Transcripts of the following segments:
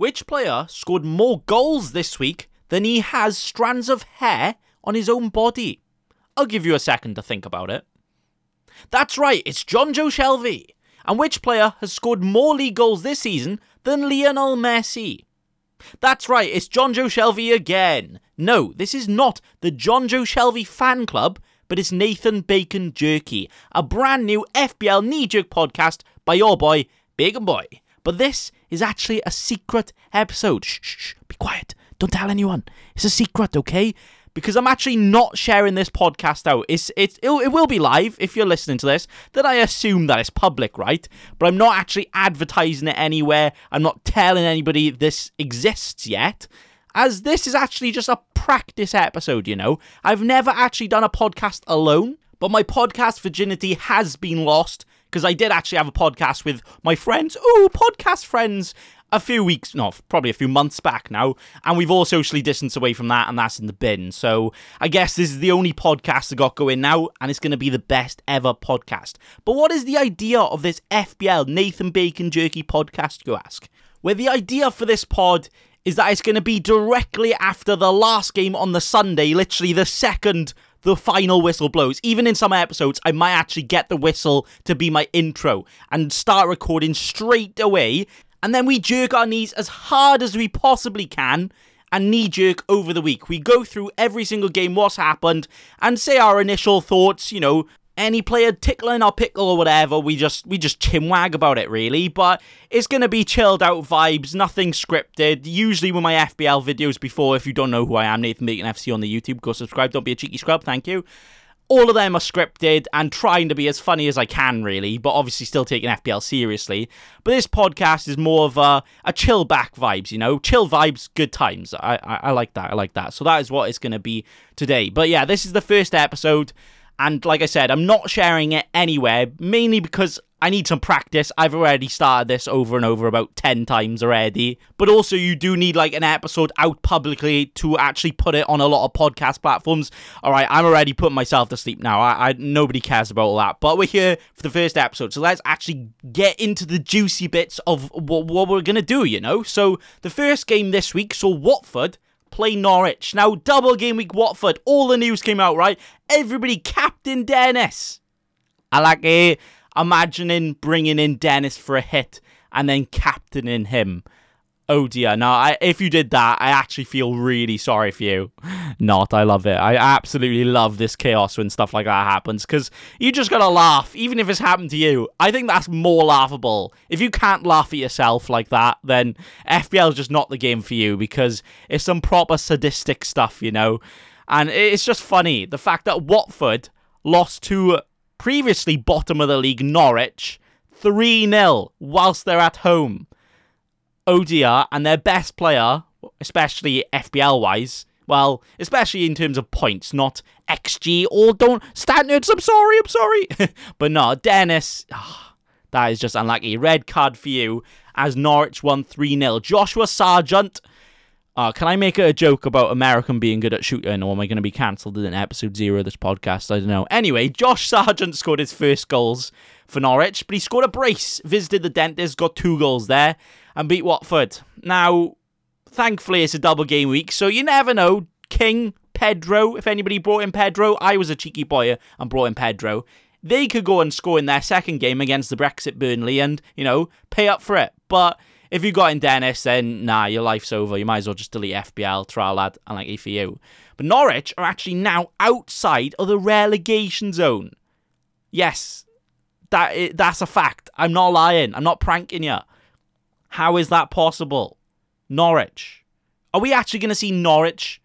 Which player scored more goals this week than he has strands of hair on his own body? I'll give you a second to think about it. That's right, it's Jonjo Shelvey. And which player has scored more league goals this season than Lionel Messi? That's right, it's Jonjo Shelvey again. No, this is not the Jonjo Shelvey fan club, but it's Nathan Bacon Jerky, a brand new FPL knee jerk podcast by your boy, Bacon Boy. But this is actually a secret episode. Shh, shh, shh, be quiet. Don't tell anyone. It's a secret, okay? Because I'm actually not sharing this podcast out. It's, it's it'll, it will be live if you're listening to this. Then I assume that it's public, right? But I'm not actually advertising it anywhere. I'm not telling anybody this exists yet. As this is actually just a practice episode, you know. I've never actually done a podcast alone, but my podcast virginity has been lost because I did actually have a podcast with my friends. Oh, podcast friends. A few weeks, no, probably a few months back now, and we've all socially distanced away from that, and that's in the bin. So I guess this is the only podcast I got going now, and it's going to be the best ever podcast. But what is the idea of this FPL Nathan Bacon Jerky podcast, you ask? Where the idea for this pod is that it's going to be directly after the last game on the Sunday, literally the second the final whistle blows. Even in some episodes, I might actually get the whistle to be my intro and start recording straight away. And then we jerk our knees as hard as we possibly can and knee jerk over the week. We go through every single game, what's happened, and say our initial thoughts, you know, any player tickling our pickle or whatever, we just we just chinwag about it really. But it's gonna be chilled out vibes, nothing scripted. Usually with my FPL videos before, if you don't know who I am, Nathan Bacon FC on the YouTube, go subscribe. Don't be a cheeky scrub, thank you. All of them are scripted and trying to be as funny as I can, really, but obviously still taking FPL seriously. But this podcast is more of a, a chill back vibes, you know? Chill vibes, good times. I, I, I like that. I like that. So that is what it's going to be today. But yeah, this is the first episode. And like I said, I'm not sharing it anywhere, mainly because I need some practice. I've already started this over and over about 10 times already. But also, you do need like an episode out publicly to actually put it on a lot of podcast platforms. All right, I'm already putting myself to sleep now. I, I Nobody cares about all that. But we're here for the first episode. So let's actually get into the juicy bits of what, what we're going to do, you know? So the first game this week saw Watford play Norwich. Now, double game week Watford. All the news came out, right? Everybody, Captain Dennis. I like it. Imagining bringing in Dennis for a hit and then captaining him. Oh dear. Now, I, if you did that, I actually feel really sorry for you. Not. I love it. I absolutely love this chaos when stuff like that happens because you just gotta laugh, even if it's happened to you. I think that's more laughable. If you can't laugh at yourself like that, then FPL is just not the game for you because it's some proper sadistic stuff, you know? And it's just funny. The fact that Watford lost to previously bottom of the league Norwich 3 0 whilst they're at home. ODR and their best player, especially FPL wise, well, especially in terms of points, not XG or don't standards. I'm sorry, I'm sorry, but no, Dennis. Oh, that is just unlucky. Red card for you as Norwich won 3 0. Joshua Sargent. Uh, can I make a joke about American being good at shooting, or am I going to be cancelled in episode zero of this podcast? I don't know. Anyway, Josh Sargent scored his first goals for Norwich, but he scored a brace, visited the dentist, got two goals there, and beat Watford. Now, thankfully, it's a double game week, so you never know. King, Pedro, if anybody brought in Pedro, I was a cheeky boy and brought in Pedro. They could go and score in their second game against the Brexit Burnley and, you know, pay up for it. But if you got in Dennis, then nah, your life's over. You might as well just delete FPL, trial lad, and like for you. But Norwich are actually now outside of the relegation zone. Yes, that that's a fact. I'm not lying. I'm not pranking you. How is that possible? Norwich. Are we actually going to see Norwich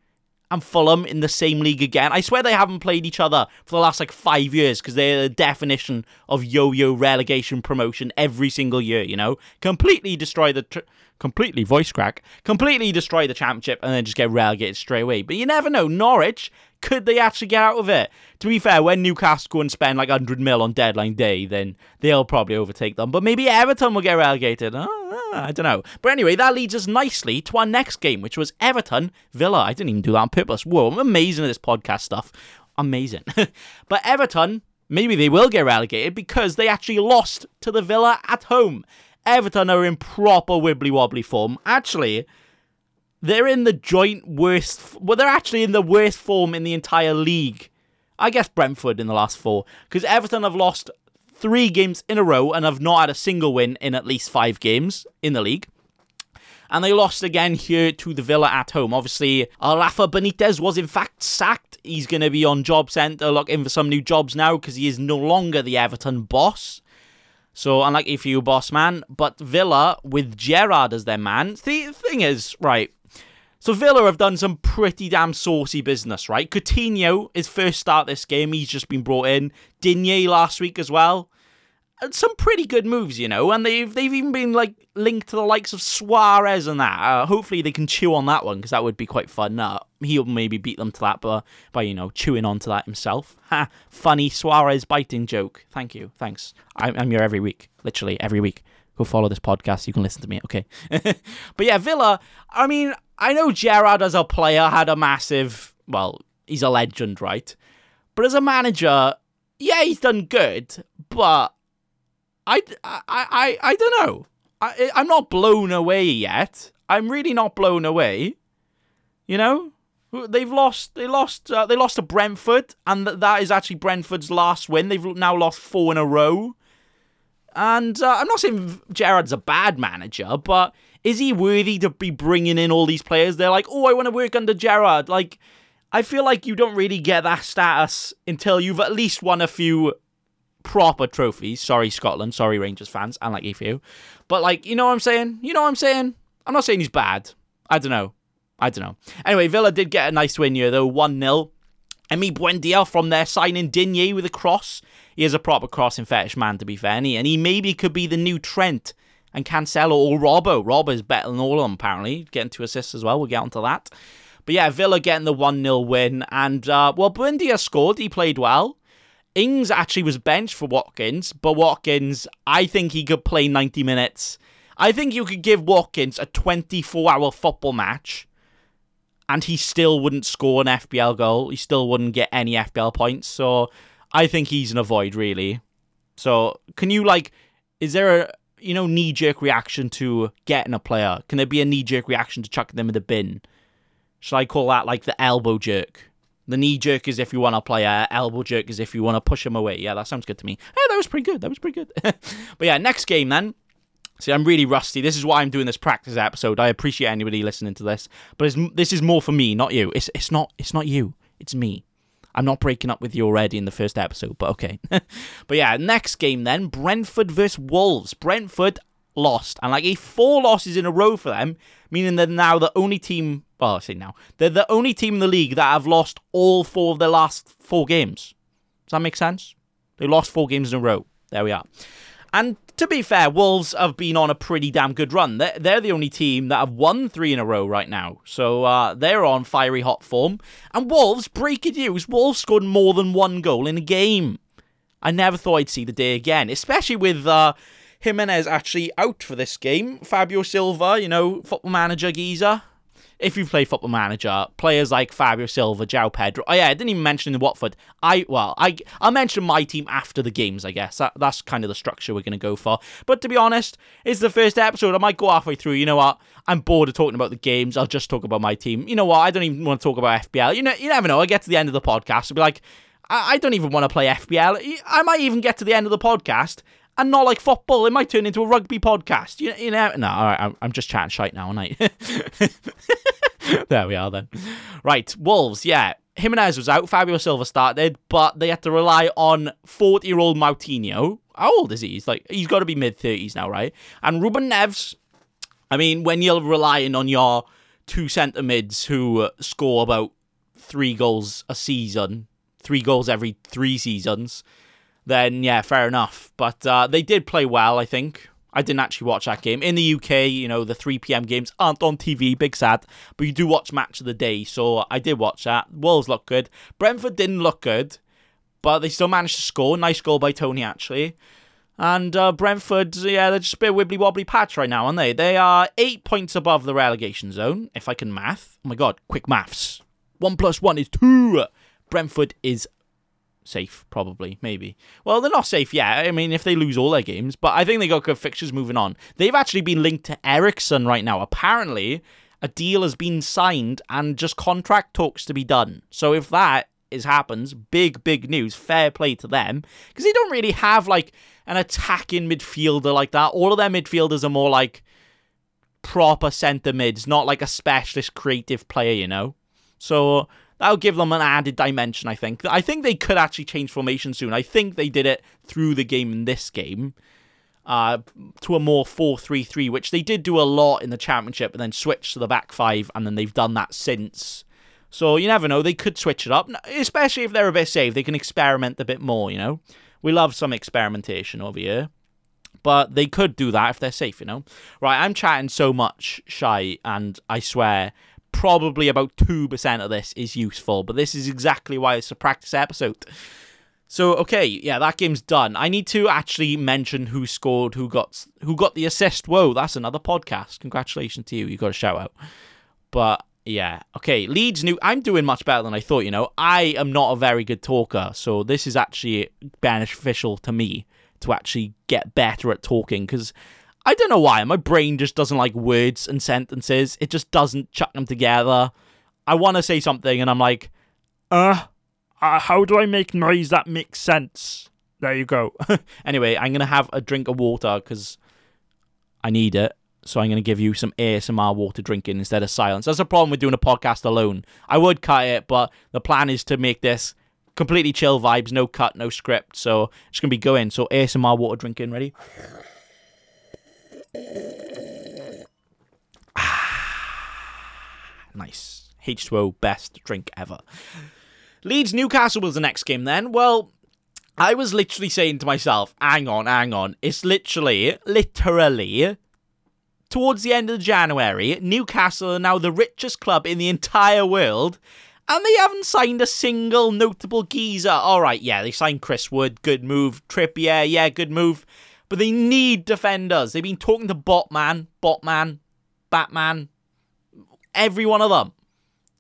and Fulham in the same league again? I swear they haven't played each other for the last like five years because they're the definition of yo-yo relegation promotion every single year. You know, completely destroy the. Tr- completely voice crack, completely destroy the championship and then just get relegated straight away. But you never know. Norwich, could they actually get out of it? To be fair, when Newcastle go and spend like 100 mil on deadline day, then they'll probably overtake them. But maybe Everton will get relegated. Oh, I don't know. But anyway, that leads us nicely to our next game, which was Everton Villa. I didn't even do that on purpose. Whoa, I'm amazing at this podcast stuff. Amazing. but Everton, maybe they will get relegated because they actually lost to the Villa at home. Everton are in proper wibbly wobbly form. Actually, they're in the joint worst. Well, they're actually in the worst form in the entire league. I guess Brentford in the last four, because Everton have lost three games in a row and have not had a single win in at least five games in the league. And they lost again here to the Villa at home. Obviously, Rafa Benitez was in fact sacked. He's going to be on job centre looking for some new jobs now because he is no longer the Everton boss. So, unlucky for you, boss man. But Villa, with Gerrard as their man. The thing is, right, so Villa have done some pretty damn saucy business, right? Coutinho, his first start this game, he's just been brought in. Digne last week as well. And some pretty good moves, you know, and they've they've even been like linked to the likes of Suarez and that. Uh, hopefully they can chew on that one because that would be quite fun. Uh, he'll maybe beat them to that, but by you know chewing onto that himself. Ha! Funny Suarez biting joke. Thank you, thanks. I'm, I'm here every week, literally every week go follow this podcast. You can listen to me, okay? but yeah, Villa, I mean, I know Gerrard as a player had a massive, well, he's a legend, right? But as a manager, yeah, he's done good, but I, I, I, I don't know. I, I'm not blown away yet. I'm really not blown away. You know, they've lost. They lost. Uh, they lost to Brentford, and that is actually Brentford's last win. They've now lost four in a row. And uh, I'm not saying Gerrard's a bad manager, but is he worthy to be bringing in all these players? They're like, oh, I want to work under Gerrard. Like, I feel like you don't really get that status until you've at least won a few proper trophies. Sorry, Scotland. Sorry, Rangers fans. I like you. But, like, you know what I'm saying? You know what I'm saying? I'm not saying he's bad. I don't know. I don't know. Anyway, Villa did get a nice win here, though 1 0. Emi Buendia from there signing Digne with a cross. He is a proper crossing fetish man, to be fair, and he, and he maybe could be the new Trent and Cancelo or Robbo. Robbo's better than all of them, apparently, getting two assists as well. We'll get onto that. But yeah, Villa getting the 1 0 win. And, uh, well, Buendia scored. He played well. Ings actually was benched for Watkins, but Watkins, I think he could play 90 minutes. I think you could give Watkins a 24 hour football match and he still wouldn't score an FPL goal. He still wouldn't get any FPL points. So I think he's an avoid, really. So can you like, is there a you know knee jerk reaction to getting a player? Can there be a knee jerk reaction to chucking them in the bin? Should I call that like the elbow jerk? The knee jerk is if you want to a player, elbow jerk is if you want to push him away. Yeah, that sounds good to me. Yeah, that was pretty good. That was pretty good. but yeah, next game then. See, I'm really rusty. This is why I'm doing this practice episode. I appreciate anybody listening to this, but this is more for me, not you. It's it's not it's not you. It's me. I'm not breaking up with you already in the first episode, but okay. but yeah, next game then Brentford versus Wolves. Brentford lost, and like a four losses in a row for them, meaning they're now the only team. Well, I say now they're the only team in the league that have lost all four of their last four games. Does that make sense? They lost four games in a row. There we are. And to be fair, Wolves have been on a pretty damn good run. They're, they're the only team that have won three in a row right now. So uh, they're on fiery hot form. And Wolves, breaking news, Wolves scored more than one goal in a game. I never thought I'd see the day again, especially with uh, Jimenez actually out for this game. Fabio Silva, you know, football manager geezer, if you play Football Manager, players like Fabio Silva, João Pedro. Oh yeah, I didn't even mention the Watford. I well, I I'll mention my team after the games. I guess that, that's kind of the structure we're gonna go for. But to be honest, it's the first episode. I might go halfway through. You know what? I'm bored of talking about the games. I'll just talk about my team. You know what? I don't even want to talk about FPL. You know, you never know. I get to the end of the podcast, I'll be like. I don't even want to play FPL. I might even get to the end of the podcast and not like football. It might turn into a rugby podcast. You, you know, no, all right, I'm, I'm just chatting shite now, aren't I? there we are then. Right, Wolves, yeah. Jimenez was out, Fabio Silva started, but they had to rely on 40 year old Moutinho. How old is he? He's like, he's got to be mid 30s now, right? And Ruben Neves, I mean, when you're relying on your two centre mids who uh, score about three goals a season, three goals every three seasons, then yeah, fair enough. But uh, they did play well, I think. I didn't actually watch that game. In the UK, you know, the 3 p.m. games aren't on TV, big sad, but you do watch Match of the Day, so I did watch that. Wolves looked good. Brentford didn't look good, but they still managed to score. Nice goal by Toney, actually. And uh, Brentford, yeah, they're just a bit wibbly wobbly patch right now, aren't they? They are eight points above the relegation zone, if I can math. Oh my god, quick maths. One plus one is two. Brentford is safe, probably, maybe. Well, they're not safe yet. I mean, if they lose all their games, but I think they got good fixtures moving on. They've actually been linked to Eriksen right now. Apparently, a deal has been signed and just contract talks to be done. So if that is happens, big big news. Fair play to them because they don't really have like an attacking midfielder like that. All of their midfielders are more like proper centre mids, not like a specialist creative player, you know. So that'll give them an added dimension. I think. I think they could actually change formation soon. I think they did it through the game in this game. Uh, to a more 4-3-3, which they did do a lot in the championship, and then switched to the back five, and then they've done that since so you never know, they could switch it up, especially if they're a bit safe. They can experiment a bit more, you know. We love some experimentation over here. But they could do that if they're safe, you know. Right, I'm chatting so much shy, and I swear, probably about 2% of this is useful, but this is exactly why it's a practice episode. So okay, yeah, that game's done. I need to actually mention who scored, who got who got the assist. Whoa, that's another podcast. Congratulations to you. You got a shout out. But yeah. Okay. Leeds new. I'm doing much better than I thought. You know, I am not a very good talker, so this is actually beneficial to me to actually get better at talking because I don't know why my brain just doesn't like words and sentences. It just doesn't chuck them together. I want to say something and I'm like, uh, uh, how do I make noise that makes sense? There you go. anyway, I'm gonna have a drink of water because I need it so I'm to give you some ASMR water drinking instead of silence. That's a problem with doing a podcast alone. I would cut it, but the plan is to make this completely chill vibes, no cut, no script. So it's to be going. So ASMR water drinking, ready? Ah, nice. H2O, best drink ever. Leeds Newcastle was the next game then. Well, I was literally saying to myself, hang on, hang on. It's literally, literally towards the end of January, Newcastle are now the richest club in the entire world, and they haven't signed a single notable geezer. All right, yeah, they signed Chris Wood, good move. Trippier, yeah, yeah, good move. But they need defenders. They've been talking to Botman, Botman, Batman, every one of them.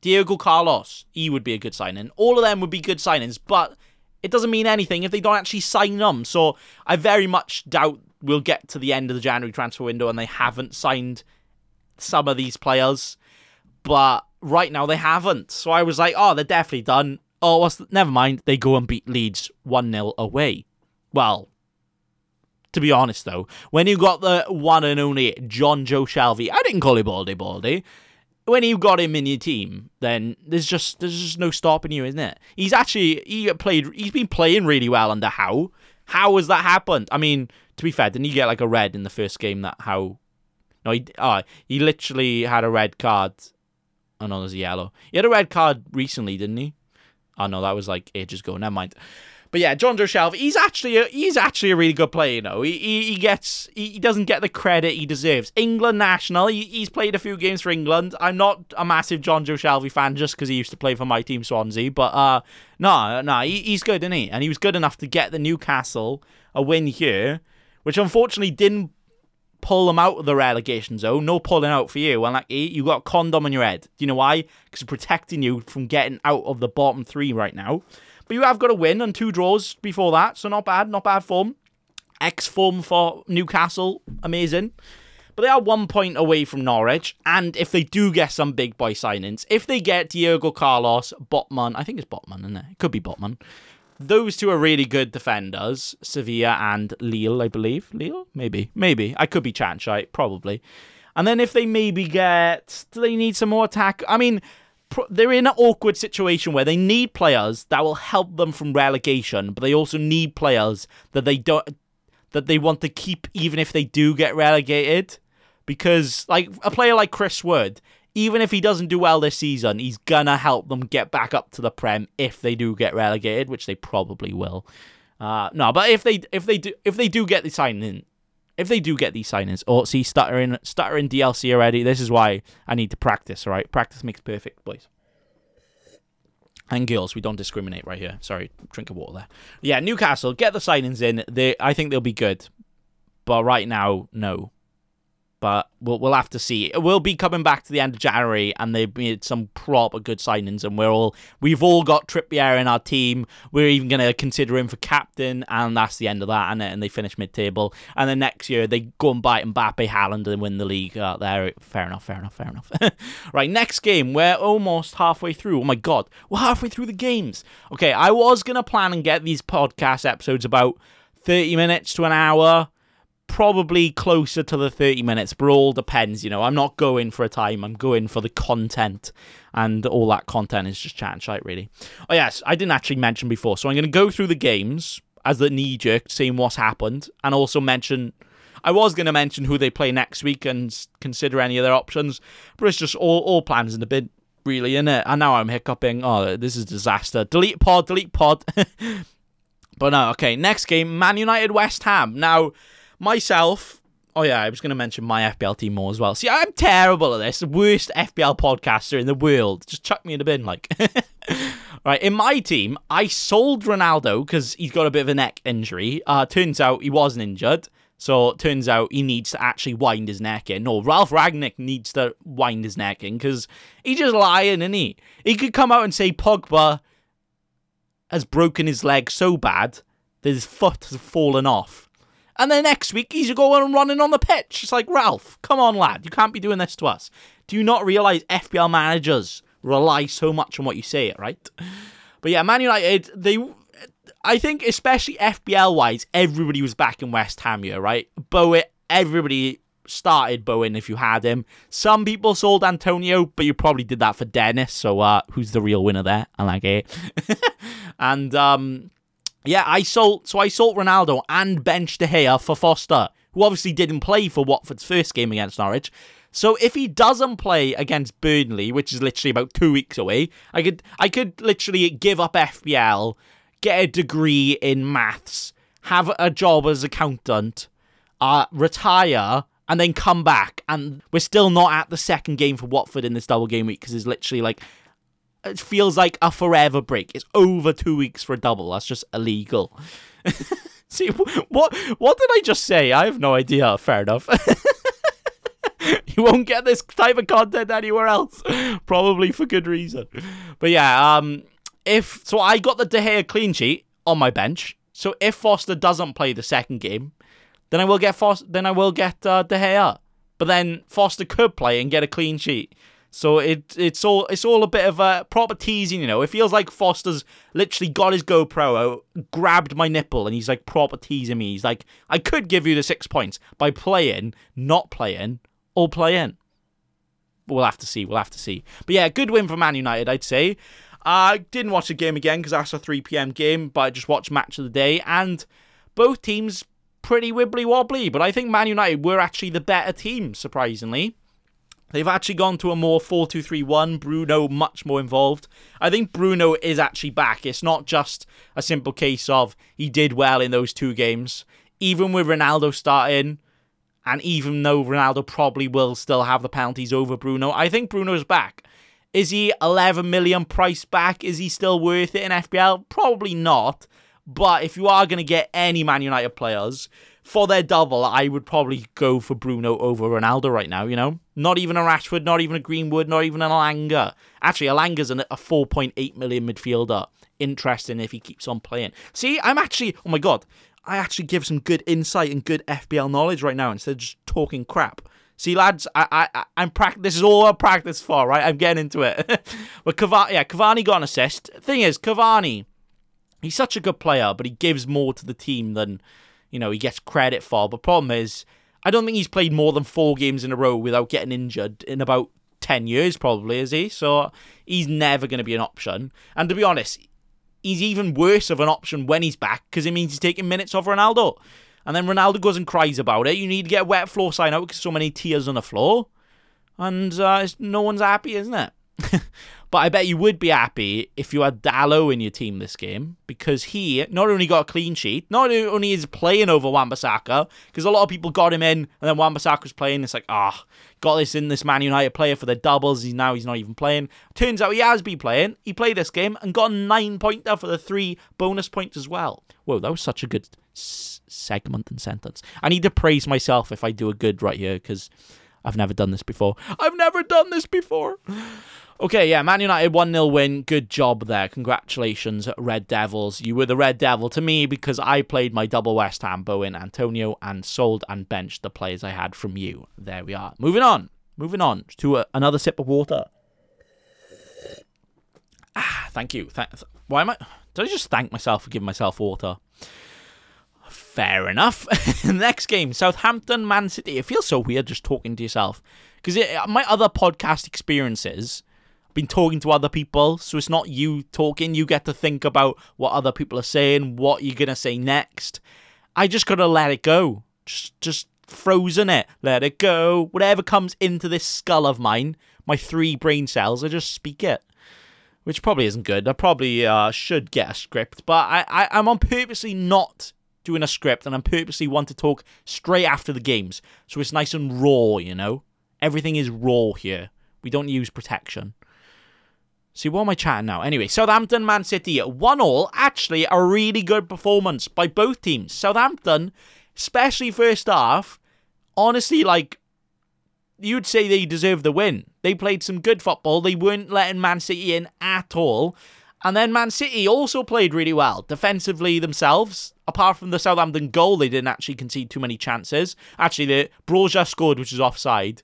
Diego Carlos, he would be a good signing. All of them would be good signings, but it doesn't mean anything if they don't actually sign them. So I very much doubt we'll get to the end of the January transfer window and they haven't signed some of these players. But right now they haven't. So I was like, oh, they're definitely done. Oh, what's the- never mind. They go and beat Leeds 1 0 away. Well, to be honest though, when you got the one and only Jonjo Shelvey, I didn't call him Baldy Baldy. When you got him in your team, then there's just there's just no stopping you, isn't it? He's actually he played he's been playing really well under Howe. How has that happened? I mean, to be fair, didn't he get like a red in the first game that how? No, he oh, he literally had a red card. Oh no, there's a yellow. He had a red card recently, didn't he? Oh no, that was like ages ago. Never mind. But yeah, Jonjo Shelvey, he's actually a, he's actually a really good player. You know, he he, he gets he, he, doesn't get the credit he deserves. England national, he, he's played a few games for England. I'm not a massive Jonjo Shelvey fan just because he used to play for my team Swansea, but uh, no, no, he, he's good, isn't he? And he was good enough to get the Newcastle a win here which unfortunately didn't pull them out of the relegation zone. No pulling out for you. like you got condom on your head. Do you know why? Because protecting you from getting out of the bottom three right now. But you have got a win and two draws before that, so not bad, not bad form. X form for Newcastle, amazing. But they are one point away from Norwich, and if they do get some big boy signings, if they get Diego Carlos, Botman, I think it's Botman, isn't it? It could be Botman. Those two are really good defenders, Sevilla and Lille, I believe. Lille? Maybe. Maybe. I could be shite, probably. And then if they maybe get. Do they need some more attack? I mean, they're in an awkward situation where they need players that will help them from relegation, but they also need players that they don't. that they want to keep even if they do get relegated. Because, like, a player like Chris Wood, even if he doesn't do well this season, he's gonna help them get back up to the Prem if they do get relegated, which they probably will. Uh, no, but if they if they do if they do get the signing, if they do get these signings, or oh, see stuttering stuttering DLC already. This is why I need to practice. Right, practice makes perfect, boys. And girls, we don't discriminate right here. Sorry, drink of water there. Yeah, Newcastle, get the signings in. They, I think they'll be good, but right now, no. But we'll we'll have to see. We'll be coming back to the end of January, and they've made some proper good signings, and we're all we've all got Trippier in our team. We're even going to consider him for captain, and that's the end of that. And and they finish mid-table, and then next year they go and buy Mbappe, Haaland, and win the league out there. Fair enough, fair enough, fair enough. right, next game. We're almost halfway through. Oh my god, we're halfway through the games. Okay, I was gonna plan and get these podcast episodes about thirty minutes to an hour probably closer to the 30 minutes, but all depends, you know. I'm not going for a time, I'm going for the content, and all that content is just chat and shite, really. Oh, yes, I didn't actually mention before, so I'm going to go through the games as the knee jerk, seeing what's happened, and also mention. I was going to mention who they play next week and consider any of their options, but it's just all, all plans in the bid, really, in it. And now I'm hiccuping. Oh, this is disaster. Delete pod, delete pod. but no, okay. Next game, Man United West Ham. Now, myself, oh yeah, I was going to mention my FPL team more as well. See, I'm terrible at this. Worst FPL podcaster in the world. Just chuck me in the bin, like. right, in my team, I sold Ronaldo because he's got a bit of a neck injury. Uh, turns out he wasn't injured. So turns out he needs to actually wind his neck in. No, Ralph Rangnick needs to wind his neck in because he's just lying, isn't he? He could come out and say Pogba has broken his leg so bad that his foot has fallen off and then next week, he's going and running on the pitch. It's like, Ralph, come on, lad. You can't be doing this to us. Do you not realise FPL managers rely so much on what you say, right? But yeah, Man United, they. I think, especially FPL wise, everybody was back in West Ham here, right? Bowen, everybody started Bowen if you had him. Some people sold Antonio, but you probably did that for Dennis. So, uh, who's the real winner there? I like it. and um, yeah, I sold so I sold Ronaldo and benched De Gea for Foster, who obviously didn't play for Watford's first game against Norwich. So if he doesn't play against Burnley, which is literally about two weeks away, I could I could literally give up FPL, get a degree in maths, have a job as accountant, uh, retire, and then come back. And we're still not at the second game for Watford in this double game week because it's literally like it feels like a forever break. It's over two weeks for a double. That's just illegal. See what what did I just say? I have no idea. Fair enough. you won't get this type of content anywhere else. Probably for good reason. But yeah, um if so I got the De Gea clean sheet on my bench. So if Foster doesn't play the second game, then I will get Foster then I will get uh, De Gea. But then Foster could play and get a clean sheet. So it it's all it's all a bit of a proper teasing, you know. It feels like Foster's literally got his GoPro out, grabbed my nipple, and he's like proper teasing me. He's like, I could give you the six points by playing, not playing, or playing. We'll have to see. We'll have to see. But yeah, good win for Man United, I'd say. I didn't watch the game again because that's a 3 p.m. game, but I just watched match of the day, and both teams pretty wibbly wobbly. But I think Man United were actually the better team, surprisingly. They've actually gone to a more 4 2 3 1. Bruno much more involved. I think Bruno is actually back. It's not just a simple case of he did well in those two games. Even with Ronaldo starting, and even though Ronaldo probably will still have the penalties over Bruno, I think Bruno's back. Is he 11 million price back? Is he still worth it in FPL? Probably not. But if you are going to get any Man United players, for their double, I would probably go for Bruno over Ronaldo right now, you know? Not even a Rashford, not even a Greenwood, not even an Elanga. Actually, Elanga's a 4.8 million midfielder. Interesting if he keeps on playing. See, I'm actually, oh my god, I actually give some good insight and good FPL knowledge right now instead of just talking crap. See, lads, I, I, I'm practice. This is all I practice for, right? I'm getting into it. but Cavani, yeah, Cavani got an assist. Thing is, Cavani, he's such a good player, but he gives more to the team than you know, he gets credit for. But problem is, I don't think he's played more than four games in a row without getting injured in about 10 years, probably, is he? So he's never going to be an option. And to be honest, he's even worse of an option when he's back because it means he's taking minutes off Ronaldo. And then Ronaldo goes and cries about it. You need to get a wet floor sign out because so many tears on the floor. And uh, no one's happy, isn't it? But I bet you would be happy if you had Dalot in your team this game because he not only got a clean sheet, not only is playing over Wan-Bissaka, because a lot of people got him in and then Wan-Bissaka was playing. It's like, ah, oh, got this in this Man United player for the doubles. He's now he's not even playing. Turns out he has been playing. He played this game and got a nine pointer for the three bonus points as well. Whoa, that was such a good s- segment and sentence. I need to praise myself if I do a good right here because I've never done this before. I've never done this before. Okay, yeah, Man United 1 0 win. Good job there. Congratulations, Red Devils. You were the Red Devil to me because I played my double West Ham, Bowen, Antonio, and sold and benched the players I had from you. There we are. Moving on. Moving on to a, uh, another sip of water. Ah, thank you. Th- why am I. Did I just thank myself for giving myself water? Fair enough. Next game, Southampton, Man City. It feels so weird just talking to yourself because my other podcast experiences been talking to other people, so it's not you talking. You get to think about what other people are saying, what you're gonna say next. I just gotta let it go. Just, just frozen it. Let it go. Whatever comes into this skull of mine, my three brain cells, I just speak it. Which probably isn't good. I probably uh, should get a script, but I, I, I'm on purposely not doing a script, and I'm purposely want to talk straight after the games, so it's nice and raw. You know, everything is raw here. We don't use protection. See, what am I chatting now? Anyway, Southampton, Man City, 1 all. Actually, a really good performance by both teams. Southampton, especially first half, honestly, like, you'd say they deserved the win. They played some good football. They weren't letting Man City in at all. And then Man City also played really well defensively themselves. Apart from the Southampton goal, they didn't actually concede too many chances. Actually, the Broja scored, which is offside,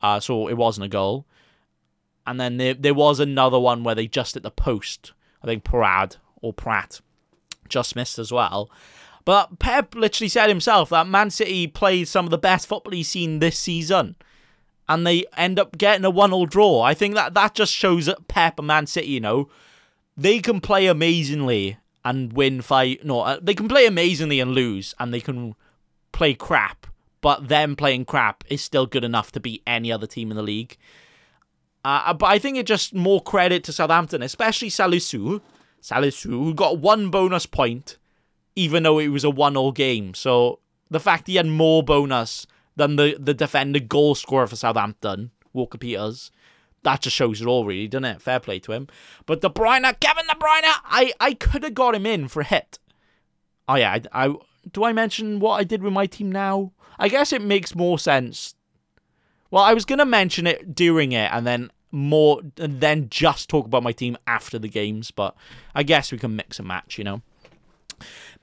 uh, so it wasn't a goal and then there there was another one where they just at the post. I think Parad or Pratt just missed as well. But Pep literally said himself that Man City played some of the best football he's seen this season. And they end up getting a one-all draw. I think that that just shows that Pep and Man City, you know, they can play amazingly and win five. No, uh, they can play amazingly and lose, and they can play crap. But them playing crap is still good enough to beat any other team in the league. Uh, but I think it just more credit to Southampton, especially Salisu. Salisu, who got one bonus point, even though it was a one-all game. So the fact he had more bonus than the, the defender goal scorer for Southampton, Walker Peters, that just shows it all, really, doesn't it? Fair play to him. But De Bruyne, Kevin De Bruyne, I, I could have got him in for a hit. Oh yeah, I, I do I mention what I did with my team now? I guess it makes more sense well, I was gonna mention it during it, and then more, and then just talk about my team after the games. But I guess we can mix and match, you know.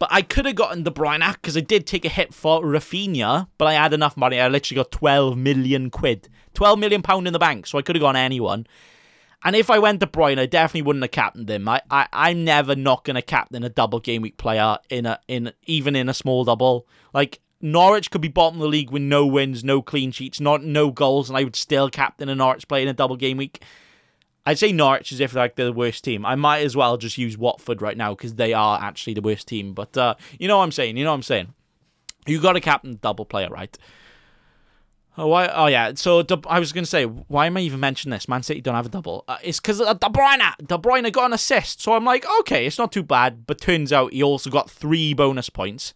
But I could have gotten De Bruyne because I did take a hit for Raphinha, but I had enough money. I literally got 12 million quid, 12 million pound in the bank, so I could have gone anyone. And if I went De Bruyne, I definitely wouldn't have captained him. I, I I'm never not gonna captain a double game week player in a in even in a small double. Like Norwich could be bottom of the league with no wins, no clean sheets, not no goals, and I would still captain a Norwich player in a double game week. I'd say Norwich as if like they're the worst team. I might as well just use Watford right now because they are actually the worst team. But uh, you know what I'm saying. You know what I'm saying. You got a captain double player, right? Oh, why? Oh, yeah. So I was going to say, why am I even mentioning this? Man City don't have a double. Uh, it's because De Bruyne. De Bruyne got an assist. So I'm like, okay, it's not too bad. But turns out he also got three bonus points.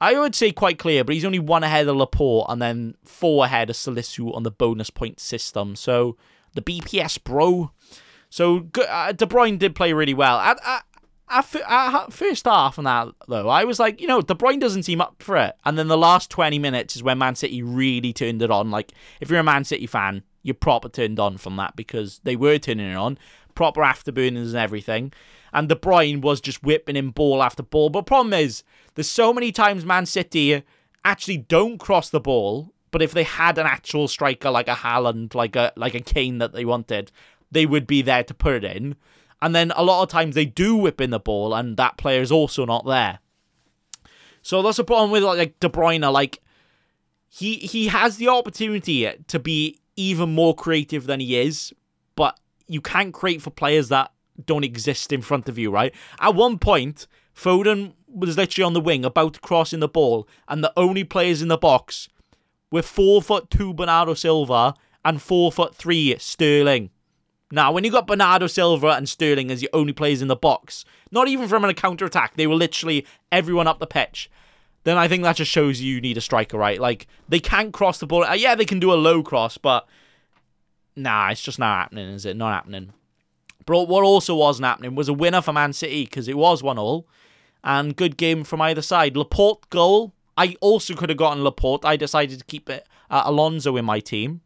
I would say quite clear, but he's only one ahead of Laporte and then four ahead of Salisu on the bonus point system. So the BPS bro. So uh, De Bruyne did play really well. At, at, at, first half on that though, I was like, you know, De Bruyne doesn't seem up for it. And then the last 20 minutes is when Man City really turned it on. Like, if you're a Man City fan, you're proper turned on from that because they were turning it on. Proper afterburners and everything and De Bruyne was just whipping in ball after ball. But problem is, there's so many times Man City actually don't cross the ball, but if they had an actual striker like a Haaland, like a like a Kane that they wanted, they would be there to put it in. And then a lot of times they do whip in the ball, and that player is also not there. So that's a problem with like De Bruyne. Like he he has the opportunity to be even more creative than he is, but you can't create for players that don't exist in front of you, right? At one point, Foden was literally on the wing about to cross in the ball, and the only players in the box were four foot two Bernardo Silva and four foot three Sterling. Now, when you got Bernardo Silva and Sterling as the only players in the box, not even from a counter attack, they were literally everyone up the pitch. Then I think that just shows you, need a striker, right? Like they can't cross the ball. Uh, yeah, they can do a low cross, but nah, it's just not happening, is it? Not happening. But what also wasn't happening was a winner for Man City because it was 1 all. And good game from either side. Laporte goal. I also could have gotten Laporte. I decided to keep it, uh, Alonso in my team.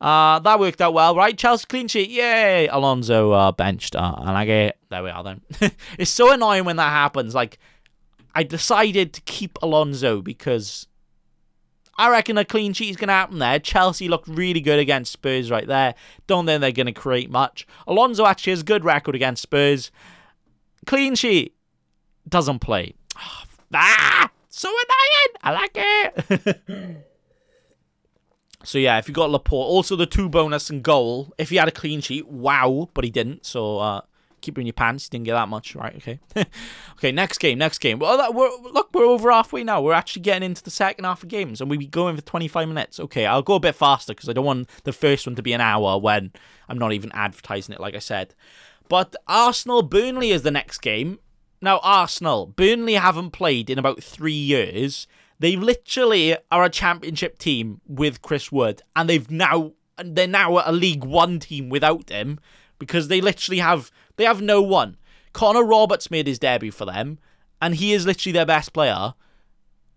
Uh, that worked out well, right? Chelsea clean sheet. Yay! Alonso uh, benched. Uh, and I get. There we are then. it's so annoying when that happens. Like, I decided to keep Alonso because I reckon a clean sheet is going to happen there. Chelsea looked really good against Spurs right there. Don't think they're going to create much. Alonso actually has a good record against Spurs. Clean sheet. Doesn't play. ah! So annoying! I like it! So yeah, if you got Laporte, also the two bonus and goal. If he had a clean sheet, wow, but he didn't. So uh, keep it in your pants. He didn't get that much, right? Okay. okay, next game, next game. Well, we're, look, we're over halfway now. We're actually getting into the second half of games, and we'll be going for 25 minutes. Okay, I'll go a bit faster because I don't want the first one to be an hour when I'm not even advertising it, like I said. But Arsenal Burnley is the next game. Now, Arsenal, Burnley haven't played in about three years they literally are a championship team with Chris Wood, and they've now they're now a League One team without him because they literally have they have no one. Connor Roberts made his debut for them, and he is literally their best player,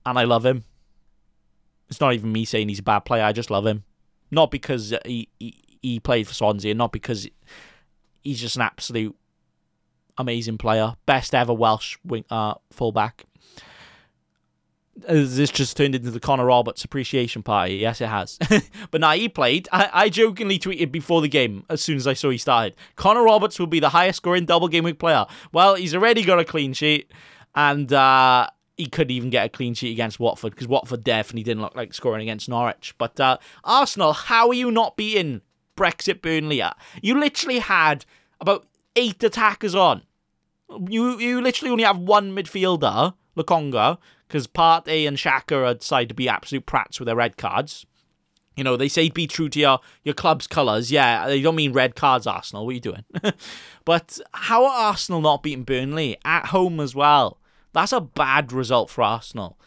and I love him. It's not even me saying he's a bad player. I just love him, not because he he, he played for Swansea, and not because he's just an absolute amazing player, best ever Welsh wing, uh, fullback. This just turned into the Connor Roberts appreciation party? Yes, it has. but now he played. I, I jokingly tweeted before the game, as soon as I saw he started, Connor Roberts will be the highest scoring double game week player. Well, he's already got a clean sheet, and uh, he could even get a clean sheet against Watford because Watford definitely didn't look like scoring against Norwich. But uh, Arsenal, how are you not beating Brexit Burnley? You literally had about eight attackers on. You you literally only have one midfielder, Lokonga, because Partey and Xhaka are decided to be absolute prats with their red cards. You know, they say be true to your, your club's colours. Yeah, they don't mean red cards, Arsenal. What are you doing? but how are Arsenal not beating Burnley at home as well? That's a bad result for Arsenal.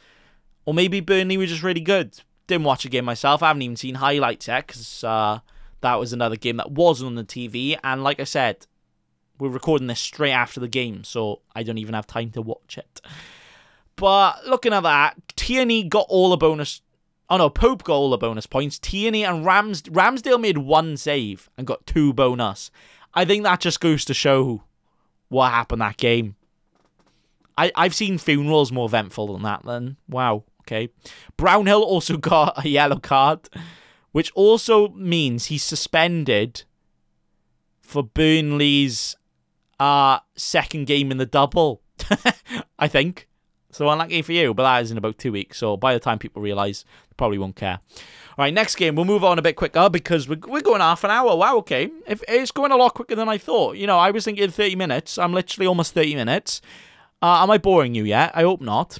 Or maybe Burnley were just really good. Didn't watch a game myself. I haven't even seen highlights yet because uh, that was another game that wasn't on the TV. And like I said, we're recording this straight after the game, so I don't even have time to watch it. But looking at that, Tierney got all the bonus. Oh no, Pope got all the bonus points. Tierney and Rams Ramsdale made one save and got two bonus. I think that just goes to show what happened that game. I, I've seen funerals more eventful than that then. Wow, okay. Brownhill also got a yellow card, which also means he's suspended for Burnley's uh second game in the double. I think. So unlucky for you, but that is in about two weeks. So by the time people realise, they probably won't care. All right, next game. We'll move on a bit quicker because we're, we're going half an hour. Wow, okay. If it's going a lot quicker than I thought. You know, I was thinking 30 minutes. I'm literally almost 30 minutes. Uh, am I boring you yet? I hope not.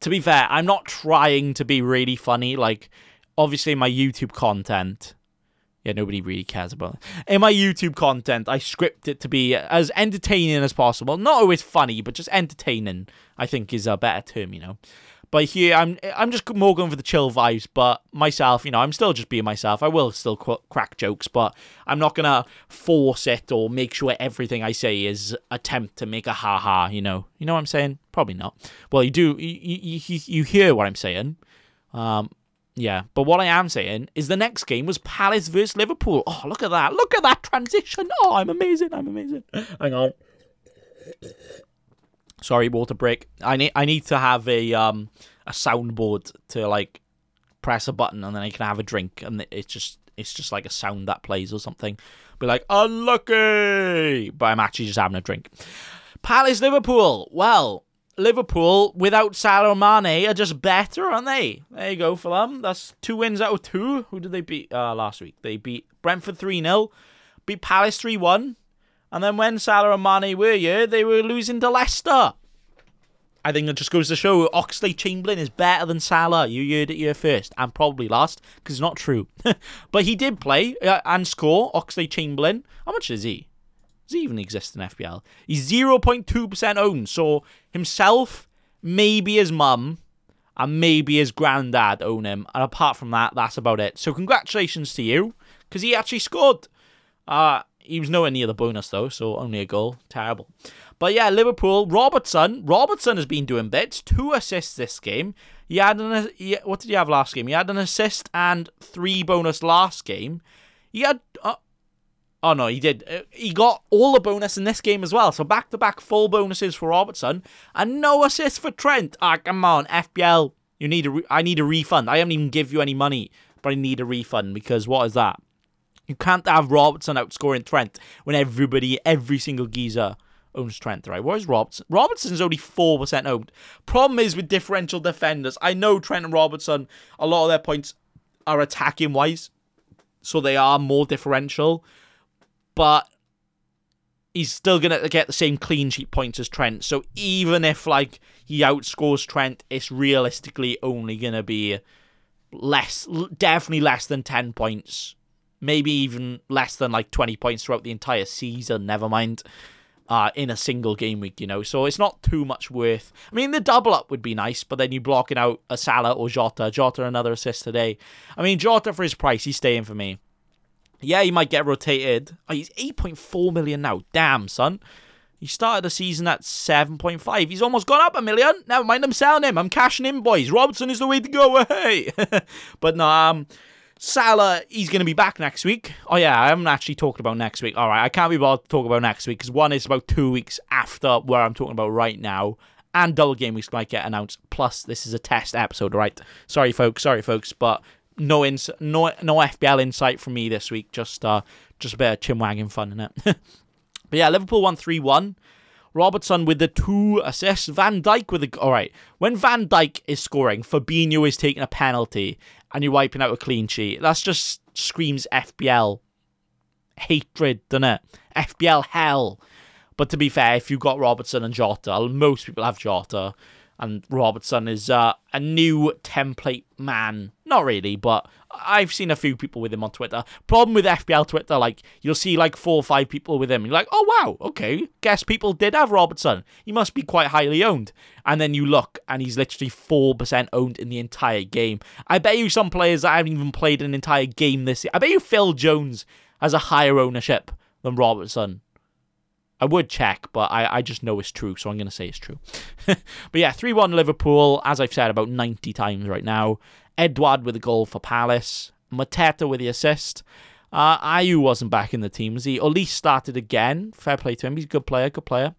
To be fair, I'm not trying to be really funny. Like, obviously, my YouTube content yeah, nobody really cares about it. In my YouTube content, I script it to be as entertaining as possible. Not always funny, but just entertaining. I think is a better term, you know. But here, I'm I'm just more going for the chill vibes. But myself, you know, I'm still just being myself. I will still qu- crack jokes, but I'm not gonna force it or make sure everything I say is attempt to make a ha ha. You know, you know what I'm saying? Probably not. Well, you do. You you, you hear what I'm saying. Um, yeah, but what I am saying is the next game was Palace versus Liverpool. Oh, look at that. Look at that transition. Oh, I'm amazing. I'm amazing. Hang on. Sorry, water break. I need I need to have a um a soundboard to like press a button and then I can have a drink and it's just it's just like a sound that plays or something. Be like, unlucky but I'm actually just having a drink. Palace Liverpool. Well, Liverpool without Salah Mane are just better, aren't they? There you go for them. That's two wins out of two. Who did they beat uh, last week? They beat Brentford 3 0, beat Palace 3 1, and then when Salah and Mane were here, they were losing to Leicester. I think it just goes to show Oxlade Chamberlain is better than Salah. You heard it here first, and probably last, because it's not true. but he did play uh, and score, Oxlade Chamberlain. How much is he? Does he even exist in FPL? He's 0.2% owned, so himself, maybe his mum, and maybe his granddad own him. And apart from that, that's about it. So congratulations to you, because he actually scored. Uh, he was nowhere near the bonus though, so only a goal. Terrible. But yeah, Liverpool, Robertson. Robertson has been doing bits. Two assists this game. He had an he, what did he have last game? He had an assist and three bonus last game. He had uh, oh no, he did. Uh, he got all the bonus in this game as well. So back to back full bonuses for Robertson and no assist for Trent. Ah, come on, FPL. You need a re- I need a refund. I haven't even give you any money, but I need a refund because what is that? You can't have Robertson outscoring Trent when everybody, every single geezer owns Trent, right? Where's Robertson? Robertson's only 4% owned. Problem is with differential defenders. I know Trent and Robertson, a lot of their points are attacking wise, so they are more differential, but he's still going to get the same clean sheet points as Trent. So even if, like, he outscores Trent, it's realistically only going to be less, definitely less than 10 points. Maybe even less than like 20 points throughout the entire season, never mind uh, in a single game week, you know. So it's not too much worth. I mean, the double up would be nice, but then you're blocking out a Salah or Jota. Jota another assist today. I mean, Jota for his price, he's staying for me. Yeah, he might get rotated. Oh, he's 8.4 million now. Damn, son. He started the season at 7.5. He's almost gone up a million. Never mind, I'm selling him. I'm cashing in, boys. Robertson is the way to go. Hey. but no, um, Salah, he's going to be back next week. Oh, yeah, I haven't actually talked about next week. All right, I can't be bothered to talk about next week because one is about two weeks after where I'm talking about right now. And double game weeks might get announced. Plus, this is a test episode, right? Sorry, folks. Sorry, folks. But no ins- no no FPL insight from me this week. Just uh, just a bit of chinwagging fun in it. but yeah, Liverpool won three one. Robertson with the two assists. Van Dijk with the all right. When Van Dijk is scoring, Fabinho is taking a penalty, and you're wiping out a clean sheet. That's just screams FPL hatred, doesn't it? FPL hell. But to be fair, if you've got Robertson and Jota, most people have Jota, and Robertson is uh, a new template man. Not really, but I've seen a few people with him on Twitter. Problem with FPL Twitter, like you'll see like four or five people with him. You're like, oh wow, okay. Guess people did have Robertson. He must be quite highly owned. And then you look, and he's literally four percent owned in the entire game. I bet you some players that haven't even played an entire game this year. I bet you Phil Jones has a higher ownership than Robertson. I would check, but I, I just know it's true, so I'm going to say it's true. but yeah, 3 1 Liverpool, as I've said about 90 times right now. Edouard with a goal for Palace. Mateta with the assist. Uh, Ayew wasn't back in the team, was he? Least started again. Fair play to him. He's a good player, good player.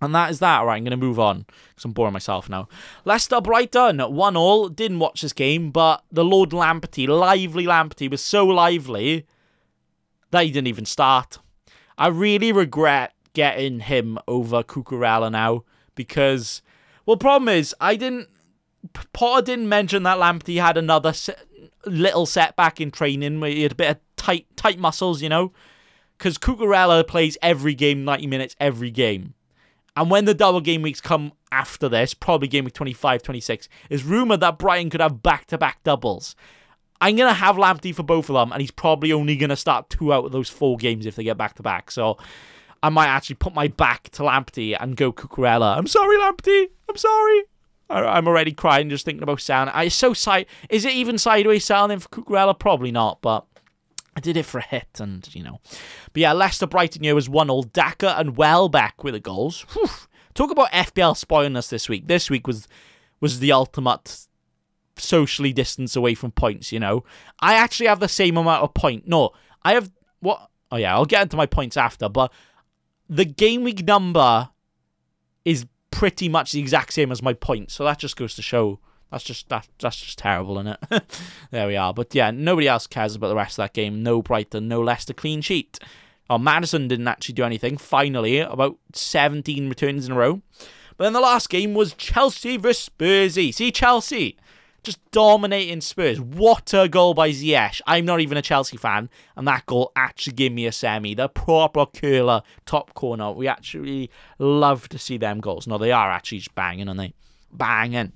And that is that. All right, I'm going to move on because I'm boring myself now. Leicester Brighton, 1 all. Didn't watch this game, but the Lord Lamptey, lively Lamptey, was so lively that he didn't even start. I really regret getting him over Cucurella now because, well, problem is I didn't. Potter didn't mention that Lamptey had another little setback in training where he had a bit of tight tight muscles, you know, because Cucurella plays every game, ninety minutes every game. And when the double game weeks come after this, probably game week 25, 26, is rumoured that Brighton could have back to back doubles. I'm going to have Lamptey for both of them, and he's probably only going to start two out of those four games if they get back to back. So I might actually put my back to Lamptey and go Cucurella. I'm sorry, Lamptey. I'm sorry. I'm already crying just thinking about selling. I so side. Is it even sideways selling for Cucurella? Probably not, but I did it for a hit, and you know. But yeah, Leicester Brighton here was one all. Daka and Welbeck with the goals. Whew. Talk about FPL spoiling us this week. This week was was the ultimate socially distance away from points. You know, I actually have the same amount of point. No, I have what? Oh yeah, I'll get into my points after, but the game week number is pretty much the exact same as my points. So that just goes to show that's just that that's just terrible, isn't it? there we are. But yeah, nobody else cares about the rest of that game. No Brighton, no Leicester clean sheet. Oh, Maddison didn't actually do anything. Finally, about 17 returns in a row. But then the last game was Chelsea vs Spursy. See Chelsea just dominating Spurs. What a goal by Ziyech. I'm not even a Chelsea fan, and that goal actually gave me a semi. The proper curler top corner. We actually love to see them goals. No, they are actually just banging, aren't they? Banging.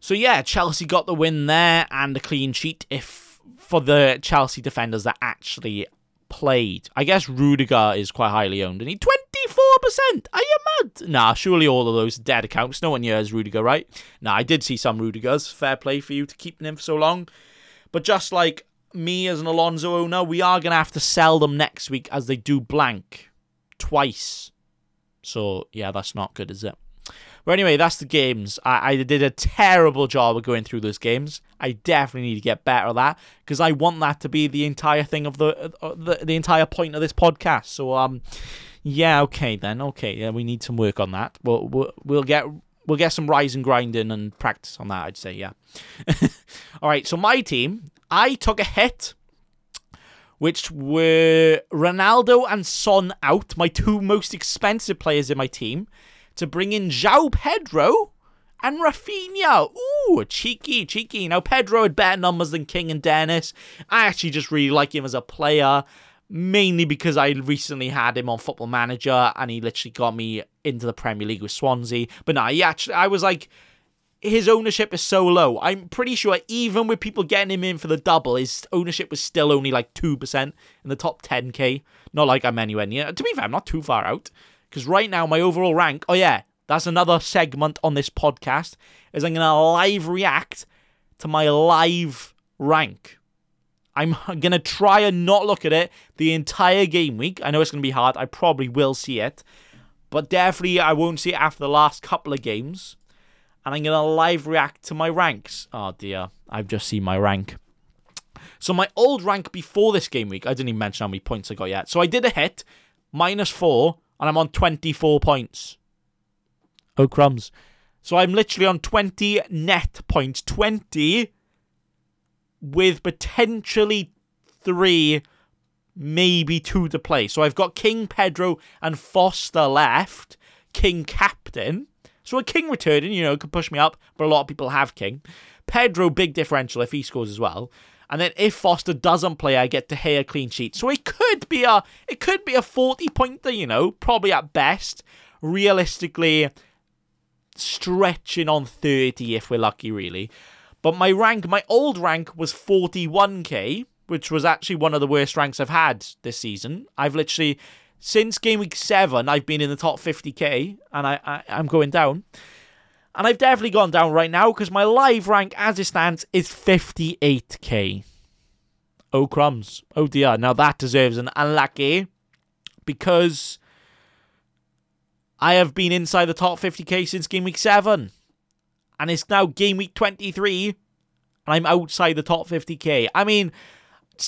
So yeah, Chelsea got the win there and a clean sheet if for the Chelsea defenders that actually played. I guess Rudiger is quite highly owned, and he 24%. Are you mad? Nah, surely all of those dead accounts. No one here has Rudiger, right? Nah, I did see some Rudigers. Fair play for you to keep him for so long. But just like me as an Alonso owner, we are going to have to sell them next week as they do blank twice. So, yeah, that's not good, is it? But anyway, that's the games. I, I did a terrible job of going through those games. I definitely need to get better at that because I want that to be the entire thing of the, uh, the the entire point of this podcast. So um, yeah, okay then, okay, yeah, we need some work on that. We'll we'll, we'll get we'll get some rise and grinding and practice on that. I'd say, yeah. All right, so my team, I took a hit which were Ronaldo and Son out, my two most expensive players in my team to bring in João Pedro and Raphinha. Ooh, cheeky, cheeky. Now, Pedro had better numbers than King and Dennis. I actually just really like him as a player, mainly because I recently had him on Football Manager and he literally got me into the Premier League with Swansea. But no, he actually, I was like, his ownership is so low. I'm pretty sure even with people getting him in for the double, his ownership was still only like 2% in the top 10k. Not like I'm anywhere near. To be fair, I'm not too far out. Because right now, my overall rank, oh yeah, that's another segment on this podcast, is I'm going to live react to my live rank. I'm going to try and not look at it the entire game week. I know it's going to be hard. I probably will see it. But definitely, I won't see it after the last couple of games. And I'm going to live react to my ranks. Oh dear, I've just seen my rank. So my old rank before this game week, I didn't even mention how many points I got yet. So I did a hit, minus four, and I'm on 24 points. Oh, crumbs. So I'm literally on 20 net points. 20 with potentially three, maybe two to play. So I've got King, Pedro, and Foster left. King captain. So a King returning, you know, could push me up, but a lot of people have King. Pedro, big differential if he scores as well. And then if Foster doesn't play, I get to hear a clean sheet. So it could be a it could be a 40 pointer, you know, probably at best. Realistically, stretching on 30 if we're lucky, really. But my rank, my old rank was 41k, which was actually one of the worst ranks I've had this season. I've literally since game week seven, I've been in the top 50k, and I, I I'm going down. And I've definitely gone down right now because my live rank as it stands is 58k. Oh crumbs. Oh dear. Now that deserves an unlucky because I have been inside the top 50k since game week 7. And it's now game week 23 and I'm outside the top 50k. I mean,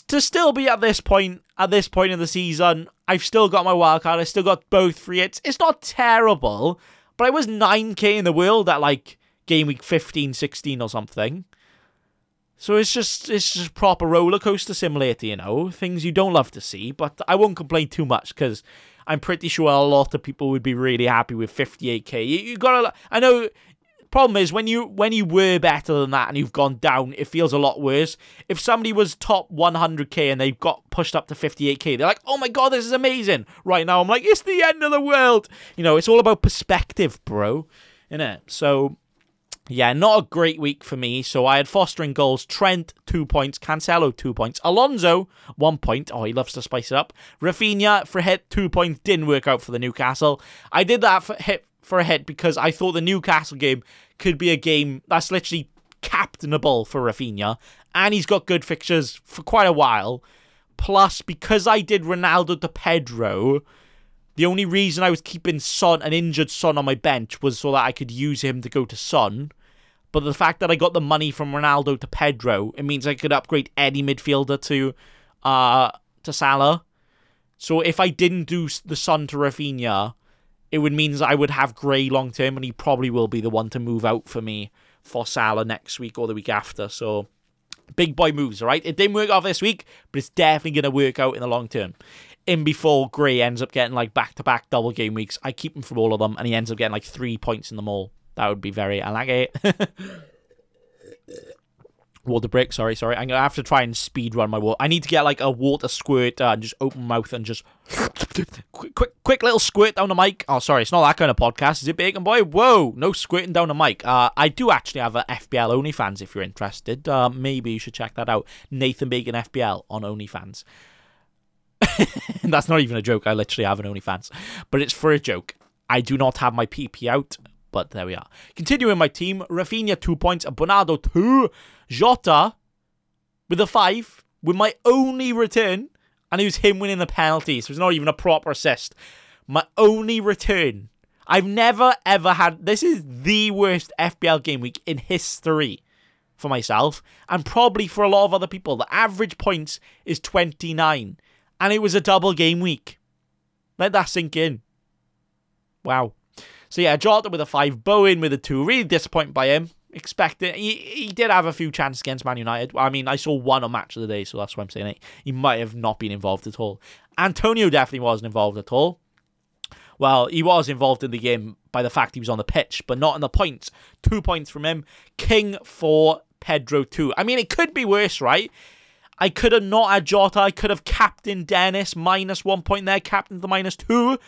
to still be at this point at this point in the season, I've still got my wildcard. I still got both free hits. It's not terrible. But I was 9k in the world at like game week 15, 16 or something. So it's just it's just proper roller coaster simulator, you know, things you don't love to see. But I won't complain too much because I'm pretty sure a lot of people would be really happy with 58k. You, you gotta, I know Problem is when you when you were better than that and you've gone down, it feels a lot worse. If somebody was top 100k and they got pushed up to 58k, they're like, "Oh my god, this is amazing!" Right now, I'm like, "It's the end of the world." You know, it's all about perspective, bro. In it, So yeah, not a great week for me. So I had fostering goals, Trent two points, Cancelo two points, Alonso one point. Oh, he loves to spice it up. Raphinha for hit two points didn't work out for the Newcastle. I did that for hit for a hit because I thought the Newcastle game could be a game that's literally captainable for Raphinha, and he's got good fixtures for quite a while. Plus, because I did Ronaldo to Pedro, the only reason I was keeping Son, an injured Son, on my bench was so that I could use him to go to Son. But the fact that I got the money from Ronaldo to Pedro, it means I could upgrade any midfielder to uh to Salah. So if I didn't do the Son to Raphinha, it would mean I would have Gray long term, and he probably will be the one to move out for me for Salah next week or the week after. So big boy moves, all right? It didn't work out this week, but it's definitely going to work out in the long term. In before Gray ends up getting like back to back double game weeks, I keep him from all of them, and he ends up getting like three points in them all. That would be very, I like it. water break. Sorry, sorry. I'm gonna have to try and speed run my water. I need to get like a water squirt uh, and just open mouth and just quick, quick, quick little squirt down the mic. Oh, sorry, it's not that kind of podcast, is it, Bacon Boy? Whoa, no squirting down the mic. Uh, I do actually have a FPL OnlyFans if you're interested. Uh, maybe you should check that out. Nathan Bacon FPL on OnlyFans. That's not even a joke. I literally have an OnlyFans, but it's for a joke. I do not have my PP out. But there we are. Continuing my team, Raphinha two points, Bernardo two, Jota with a five, with my only return, and it was him winning the penalty, so it's not even a proper assist. My only return. I've never ever had. This is the worst FPL game week in history for myself, and probably for a lot of other people. The average points is 29, and it was a double game week. Let that sink in. Wow. So yeah, Jota with a five, Bowen with a two. Really disappointed by him. Expected. He, he did have a few chances against Man United. I mean, I saw one on match of the day, so that's why I'm saying it. He might have not been involved at all. Antonio definitely wasn't involved at all. Well, he was involved in the game by the fact he was on the pitch, but not in the points. Two points from him. King for Pedro two. I mean, it could be worse, right? I could have not had Jota. I could have captain Dennis minus one point there, captain the minus two.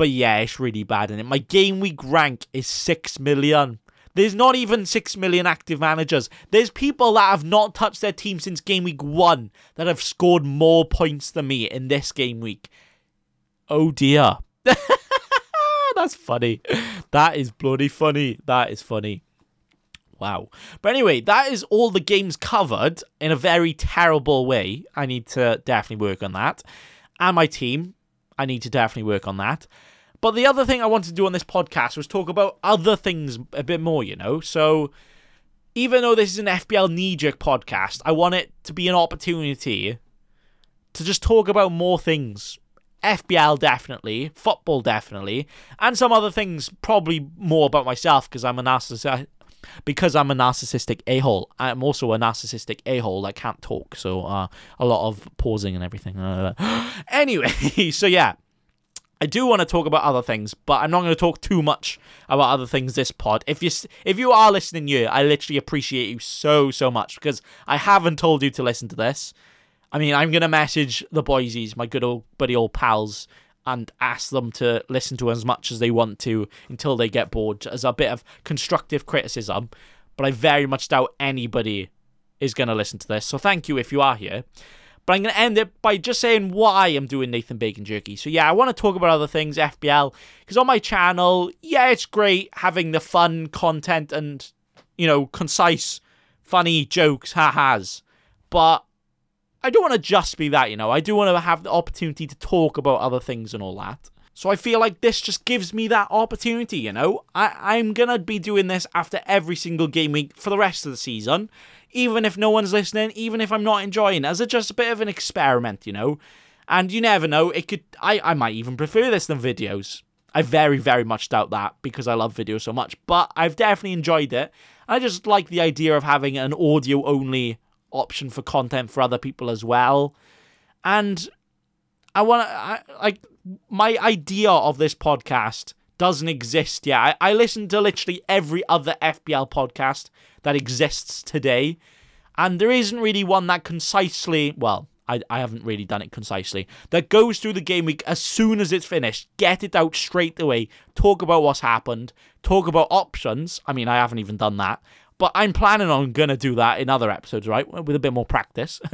But yeah, it's really bad. And my game week rank is 6 million. There's not even 6 million active managers. There's people that have not touched their team since game week 1 that have scored more points than me in this game week. Oh dear. That's funny. That is bloody funny. That is funny. Wow. But anyway, that is all the games covered in a very terrible way. I need to definitely work on that. And my team, I need to definitely work on that. But the other thing I wanted to do on this podcast was talk about other things a bit more, you know? So even though this is an FPL knee jerk podcast, I want it to be an opportunity to just talk about more things. FPL definitely, football definitely, and some other things probably more about myself because I'm a narcissist. Because I'm a narcissistic a hole, I'm also a narcissistic a hole that can't talk, so uh, a lot of pausing and everything. anyway, so yeah, I do want to talk about other things, but I'm not going to talk too much about other things this pod. If you if you are listening here, I literally appreciate you so so much because I haven't told you to listen to this. I mean, I'm going to message the boysies, my good old buddy old pals, and ask them to listen to as much as they want to until they get bored as a bit of constructive criticism. But I very much doubt anybody is going to listen to this. So thank you if you are here. But I'm going to end it by just saying why I'm doing Nathan Bacon Jerky. So, yeah, I want to talk about other things, FPL, because on my channel, yeah, it's great having the fun content and, you know, concise, funny jokes, ha-has. But I don't want to just be that, you know. I do want to have the opportunity to talk about other things and all that. So I feel like this just gives me that opportunity, you know? I, I'm to be doing this after every single game week for the rest of the season even if no one's listening, even if I'm not enjoying it, as a just a bit of an experiment, you know. And you never know, it could I, I might even prefer this than videos. I very, very much doubt that because I love videos so much. But I've definitely enjoyed it. I just like the idea of having an audio only option for content for other people as well. And I want to, like, my idea of this podcast doesn't exist yet. I, I listen to literally every other FPL podcast that exists today, and there isn't really one that concisely, well, I, I haven't really done it concisely, that goes through the game week as soon as it's finished, get it out straight away, talk about what's happened, talk about options. I mean, I haven't even done that, but I'm planning on gonna do that in other episodes, right? With a bit more practice.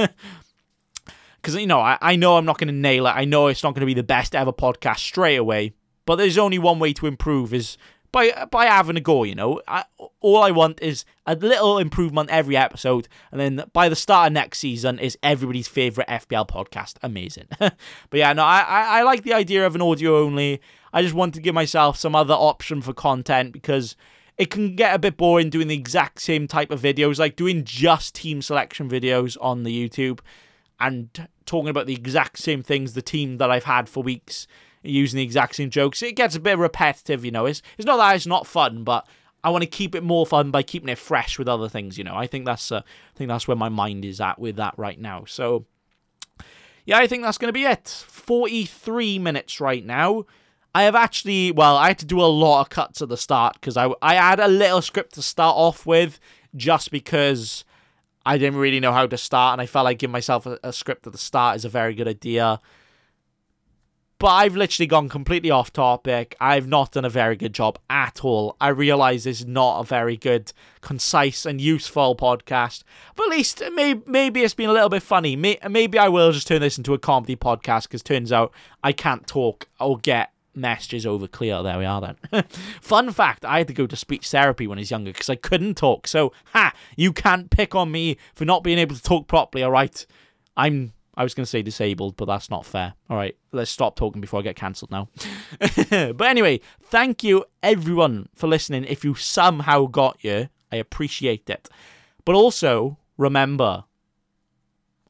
Because, you know, I, I know I'm not going to nail it. I know it's not going to be the best ever podcast straight away. But there's only one way to improve is by by having a go. You know, I, all I want is a little improvement every episode, and then by the start of next season is everybody's favorite FPL podcast. Amazing. but yeah, no, I, I I like the idea of an audio only. I just want to give myself some other option for content because it can get a bit boring doing the exact same type of videos, like doing just team selection videos on the YouTube and talking about the exact same things, the team that I've had for weeks using the exact same jokes. It gets a bit repetitive, you know. It's it's not that it's not fun, but I want to keep it more fun by keeping it fresh with other things, you know. I think that's uh, I think that's where my mind is at with that right now. So yeah, I think that's going to be it. 43 minutes right now. I have actually, well, I had to do a lot of cuts at the start because I, I had a little script to start off with just because I didn't really know how to start and I felt like giving myself a, a script at the start is a very good idea. But I've literally gone completely off topic. I've not done a very good job at all. I realize this is not a very good, concise, and useful podcast. But at least maybe, maybe it's been a little bit funny. Maybe I will just turn this into a comedy podcast because turns out I can't talk or get messages over clear. There we are then. Fun fact I had to go to speech therapy when I was younger because I couldn't talk. So, ha, you can't pick on me for not being able to talk properly, all right? I'm. I was going to say disabled, but that's not fair. All right, let's stop talking before I get cancelled now. but anyway, thank you everyone for listening. If you somehow got here, I appreciate it. But also, remember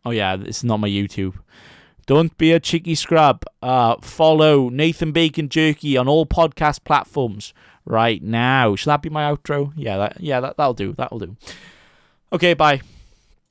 oh, yeah, is not my YouTube. Don't be a cheeky scrub. Uh, follow Nathan Bacon Jerky on all podcast platforms right now. Should that be my outro? Yeah, that, yeah, that, that'll do. That'll do. Okay, bye.